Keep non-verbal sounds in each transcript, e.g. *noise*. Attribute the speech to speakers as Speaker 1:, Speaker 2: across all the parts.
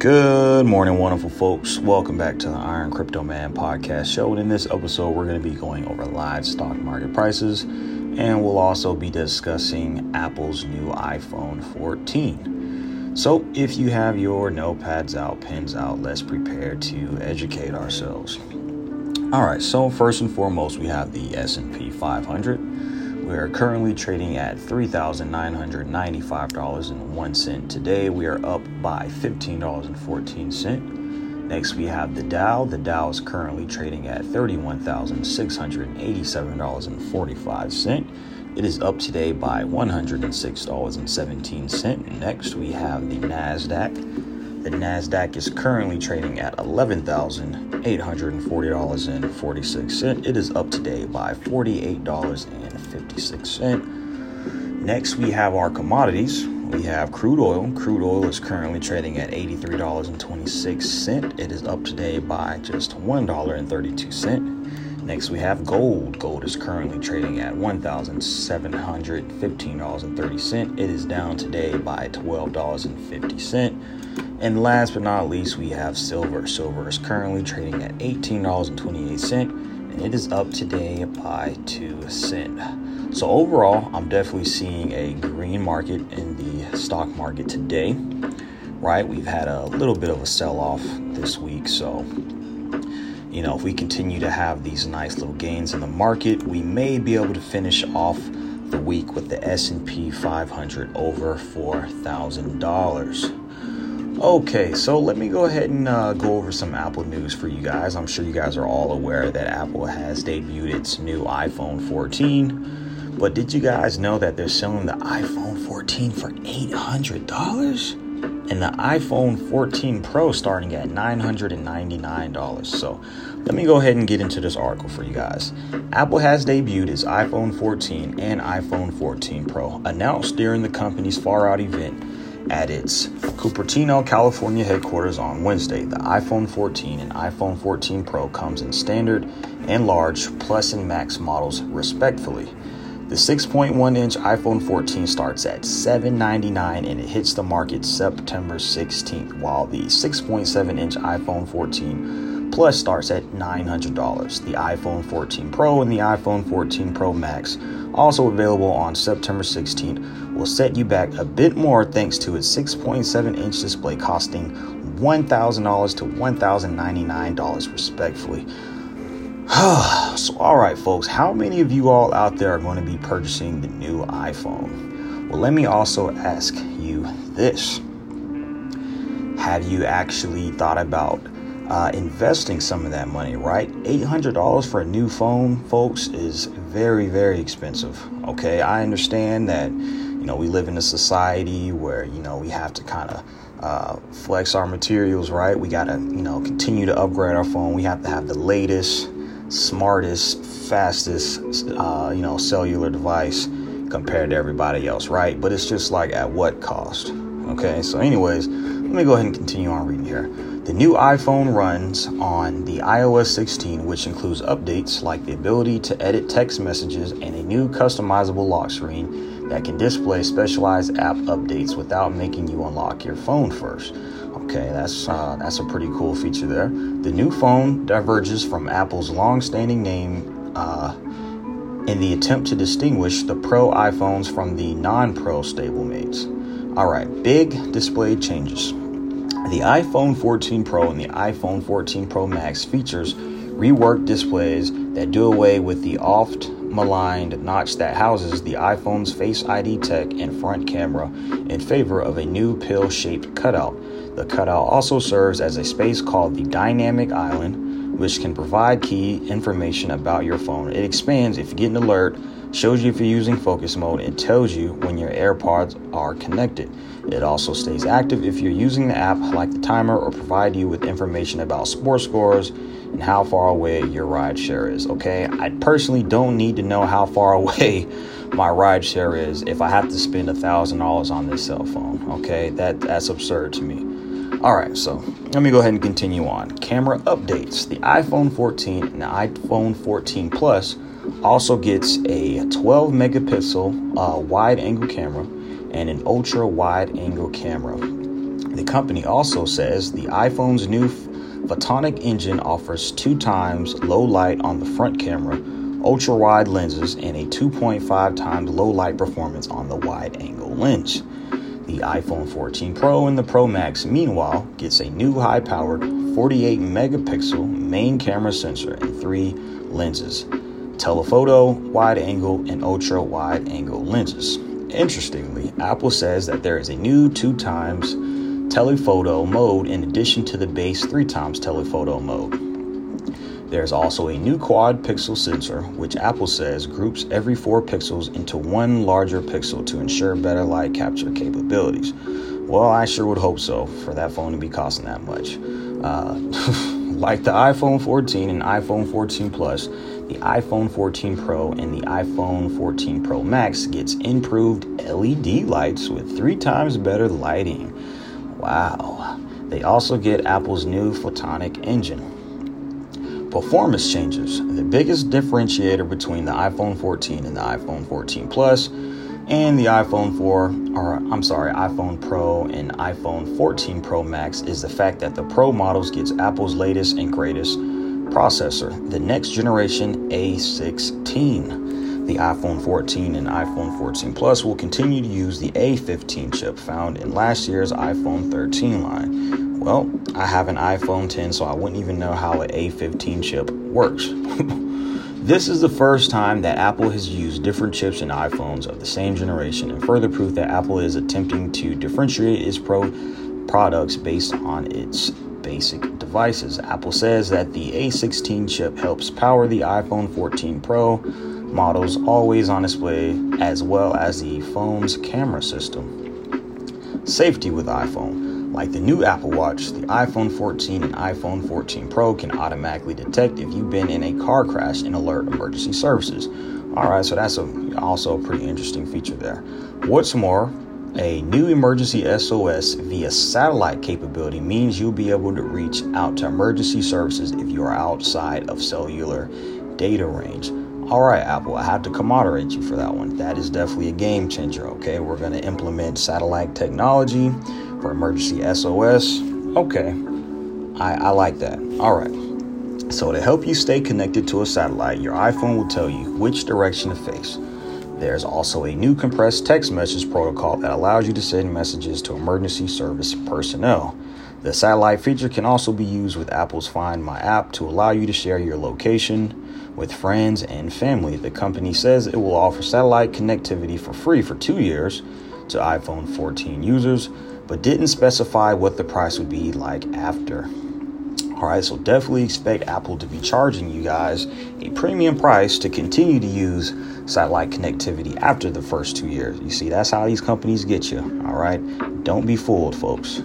Speaker 1: Good morning, wonderful folks. Welcome back to the Iron Crypto Man podcast show. And in this episode, we're going to be going over live stock market prices and we'll also be discussing Apple's new iPhone 14. So, if you have your notepads out, pens out, let's prepare to educate ourselves. All right, so first and foremost, we have the S&P 500 we are currently trading at $3,995.01 today. We are up by $15.14. Next, we have the Dow. The Dow is currently trading at $31,687.45. It is up today by $106.17. Next, we have the NASDAQ. The NASDAQ is currently trading at $11,840.46. It is up today by $48.56. Next, we have our commodities. We have crude oil. Crude oil is currently trading at $83.26. It is up today by just $1.32. Next, we have gold. Gold is currently trading at $1,715.30. It is down today by $12.50. And last but not least, we have silver. Silver is currently trading at $18.28 and it is up today by 2 cent. So overall, I'm definitely seeing a green market in the stock market today. Right? We've had a little bit of a sell-off this week, so you know, if we continue to have these nice little gains in the market, we may be able to finish off the week with the S&P 500 over $4,000. Okay, so let me go ahead and uh, go over some Apple news for you guys. I'm sure you guys are all aware that Apple has debuted its new iPhone 14. But did you guys know that they're selling the iPhone 14 for $800? And the iPhone 14 Pro starting at $999. So let me go ahead and get into this article for you guys. Apple has debuted its iPhone 14 and iPhone 14 Pro, announced during the company's far out event at its Cupertino, California headquarters on Wednesday. The iPhone 14 and iPhone 14 Pro comes in standard and large plus and max models respectively. The 6.1 inch iPhone 14 starts at 799 and it hits the market September 16th, while the 6.7 inch iPhone 14 Plus starts at $900. The iPhone 14 Pro and the iPhone 14 Pro Max also available on September 16th, will set you back a bit more thanks to its 6.7 inch display costing $1,000 to $1,099 respectively. *sighs* so, all right, folks, how many of you all out there are going to be purchasing the new iPhone? Well, let me also ask you this Have you actually thought about uh, investing some of that money, right? $800 for a new phone, folks, is very, very expensive. Okay, I understand that, you know, we live in a society where, you know, we have to kind of uh, flex our materials, right? We got to, you know, continue to upgrade our phone. We have to have the latest, smartest, fastest, uh, you know, cellular device compared to everybody else, right? But it's just like at what cost? Okay, so, anyways, let me go ahead and continue on reading here. The new iPhone runs on the iOS 16, which includes updates like the ability to edit text messages and a new customizable lock screen that can display specialized app updates without making you unlock your phone first. Okay, that's uh, that's a pretty cool feature there. The new phone diverges from Apple's long-standing name uh, in the attempt to distinguish the Pro iPhones from the non-Pro stablemates. All right, big display changes. The iPhone 14 Pro and the iPhone 14 Pro Max features reworked displays that do away with the oft maligned notch that houses the iPhone's Face ID tech and front camera in favor of a new pill shaped cutout. The cutout also serves as a space called the Dynamic Island, which can provide key information about your phone. It expands if you get an alert shows you if you're using focus mode, and tells you when your AirPods are connected. It also stays active if you're using the app like the timer or provide you with information about sports scores and how far away your ride share is. Okay, I personally don't need to know how far *laughs* away my ride share is if I have to spend a thousand dollars on this cell phone. Okay, that that's absurd to me. All right, so let me go ahead and continue on. Camera updates: the iPhone 14 and the iPhone 14 Plus also gets a 12 megapixel uh, wide angle camera and an ultra wide angle camera. The company also says the iPhone's new photonic engine offers two times low light on the front camera, ultra wide lenses, and a 2.5 times low light performance on the wide angle lens. The iPhone 14 Pro and the Pro Max, meanwhile, gets a new high powered 48 megapixel main camera sensor and three lenses telephoto, wide angle, and ultra wide angle lenses. Interestingly, Apple says that there is a new two times telephoto mode in addition to the base three times telephoto mode. There's also a new quad pixel sensor, which Apple says groups every four pixels into one larger pixel to ensure better light capture capabilities. Well, I sure would hope so for that phone to be costing that much. Uh, *laughs* like the iPhone 14 and iPhone 14 Plus, the iPhone 14 Pro and the iPhone 14 Pro Max gets improved LED lights with three times better lighting. Wow. They also get Apple's new photonic engine. Performance changes. The biggest differentiator between the iPhone 14 and the iPhone 14 Plus and the iPhone 4, or I'm sorry, iPhone Pro and iPhone 14 Pro Max is the fact that the Pro models gets Apple's latest and greatest processor, the next generation A16. The iPhone 14 and iPhone 14 Plus will continue to use the A15 chip found in last year's iPhone 13 line. Well, I have an iPhone 10, so I wouldn't even know how an A15 chip works. *laughs* this is the first time that Apple has used different chips in iPhones of the same generation, and further proof that Apple is attempting to differentiate its Pro products based on its basic devices. Apple says that the A16 chip helps power the iPhone 14 Pro models always on display as well as the phone's camera system. Safety with iPhone. Like the new Apple Watch, the iPhone 14 and iPhone 14 Pro can automatically detect if you've been in a car crash and alert emergency services. All right, so that's a, also a pretty interesting feature there. What's more, a new emergency SOS via satellite capability means you'll be able to reach out to emergency services if you are outside of cellular data range. All right, Apple, I have to commodorate you for that one. That is definitely a game changer, okay? We're going to implement satellite technology for emergency SOS. Okay, I, I like that. All right. So, to help you stay connected to a satellite, your iPhone will tell you which direction to face. There's also a new compressed text message protocol that allows you to send messages to emergency service personnel. The satellite feature can also be used with Apple's Find My app to allow you to share your location with friends and family. The company says it will offer satellite connectivity for free for two years to iPhone 14 users, but didn't specify what the price would be like after. All right, so definitely expect Apple to be charging you guys a premium price to continue to use satellite connectivity after the first two years. You see, that's how these companies get you. All right, don't be fooled, folks.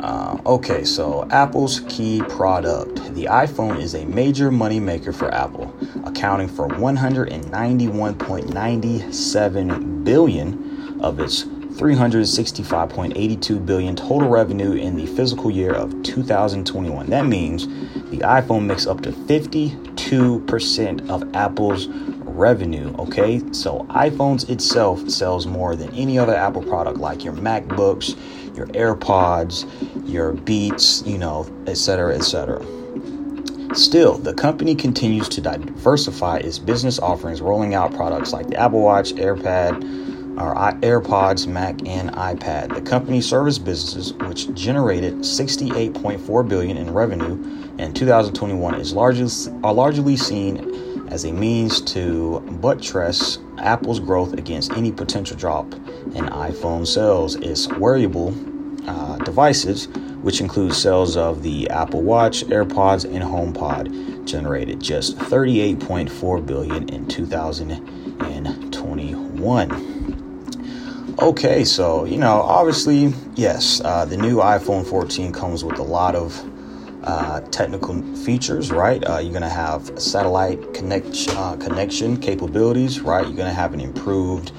Speaker 1: Uh, okay, so Apple's key product. The iPhone is a major money maker for Apple, accounting for 191.97 billion of its 365.82 billion total revenue in the fiscal year of 2021. That means the iPhone makes up to 52% of Apple's revenue, okay? So iPhones itself sells more than any other Apple product like your MacBooks, your AirPods, your Beats, you know, etc., etc. Still, the company continues to diversify its business offerings, rolling out products like the Apple Watch, AirPad, our AirPods, Mac, and iPad. The company service businesses, which generated 68.4 billion in revenue in 2021, is largely are largely seen as a means to buttress Apple's growth against any potential drop in iPhone sales. Its wearable uh, devices, which include sales of the Apple Watch, AirPods, and HomePod, generated just 38.4 billion in 2021. Okay, so you know, obviously, yes, uh, the new iPhone 14 comes with a lot of uh, technical features, right? Uh, you're gonna have satellite connect uh, connection capabilities, right? You're gonna have an improved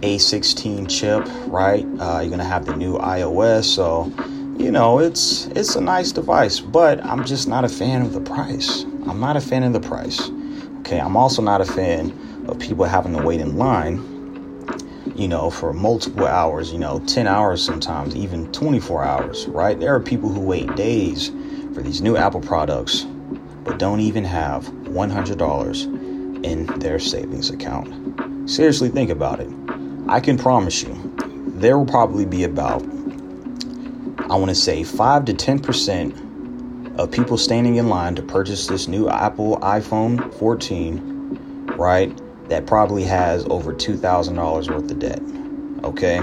Speaker 1: A16 chip, right? Uh, you're gonna have the new iOS, so you know, it's it's a nice device, but I'm just not a fan of the price. I'm not a fan of the price. Okay, I'm also not a fan of people having to wait in line you know, for multiple hours, you know, 10 hours sometimes, even 24 hours, right? There are people who wait days for these new Apple products, but don't even have $100 in their savings account. Seriously, think about it. I can promise you, there will probably be about, I want to say, 5 to 10% of people standing in line to purchase this new Apple iPhone 14, right? That probably has over $2,000 worth of debt. Okay?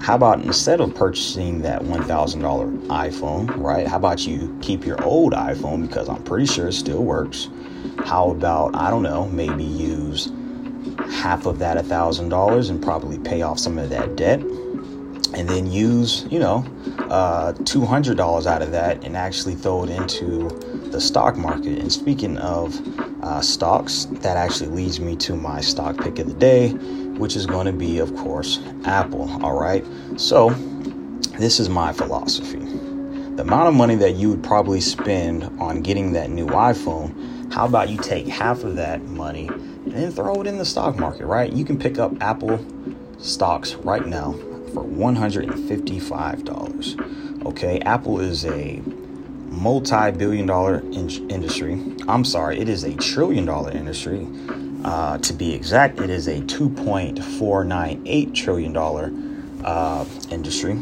Speaker 1: How about instead of purchasing that $1,000 iPhone, right? How about you keep your old iPhone because I'm pretty sure it still works? How about, I don't know, maybe use half of that $1,000 and probably pay off some of that debt? And then use, you know, uh, $200 out of that and actually throw it into the stock market. And speaking of uh, stocks, that actually leads me to my stock pick of the day, which is going to be, of course, Apple. All right. So, this is my philosophy. The amount of money that you would probably spend on getting that new iPhone, how about you take half of that money and throw it in the stock market, right? You can pick up Apple stocks right now for $155. Okay, Apple is a multi billion dollar in- industry. I'm sorry, it is a trillion dollar industry. Uh, to be exact, it is a $2.498 trillion uh, industry,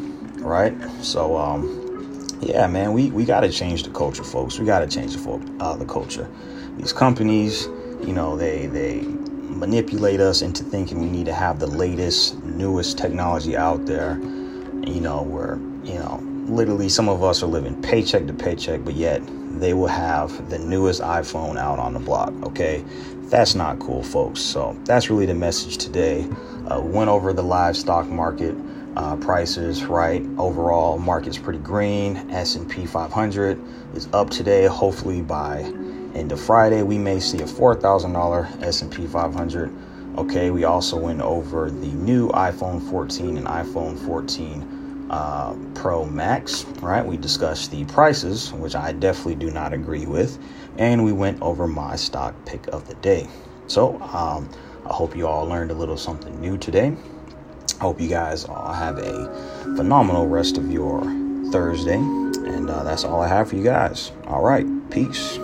Speaker 1: right? So, um, yeah, man, we, we got to change the culture, folks. We got to change the, fo- uh, the culture. These companies, you know, they, they manipulate us into thinking we need to have the latest, newest technology out there. You know, we're, you know, literally some of us are living paycheck to paycheck, but yet they will have the newest iPhone out on the block. Okay, that's not cool, folks. So that's really the message today. Uh, went over the live stock market uh, prices. Right, overall market's pretty green. S&P 500 is up today. Hopefully by end of Friday, we may see a $4,000 S&P 500. Okay, we also went over the new iPhone 14 and iPhone 14 uh, Pro Max, right? We discussed the prices, which I definitely do not agree with, and we went over my stock pick of the day. So um, I hope you all learned a little something new today. I hope you guys all have a phenomenal rest of your Thursday, and uh, that's all I have for you guys. All right, peace.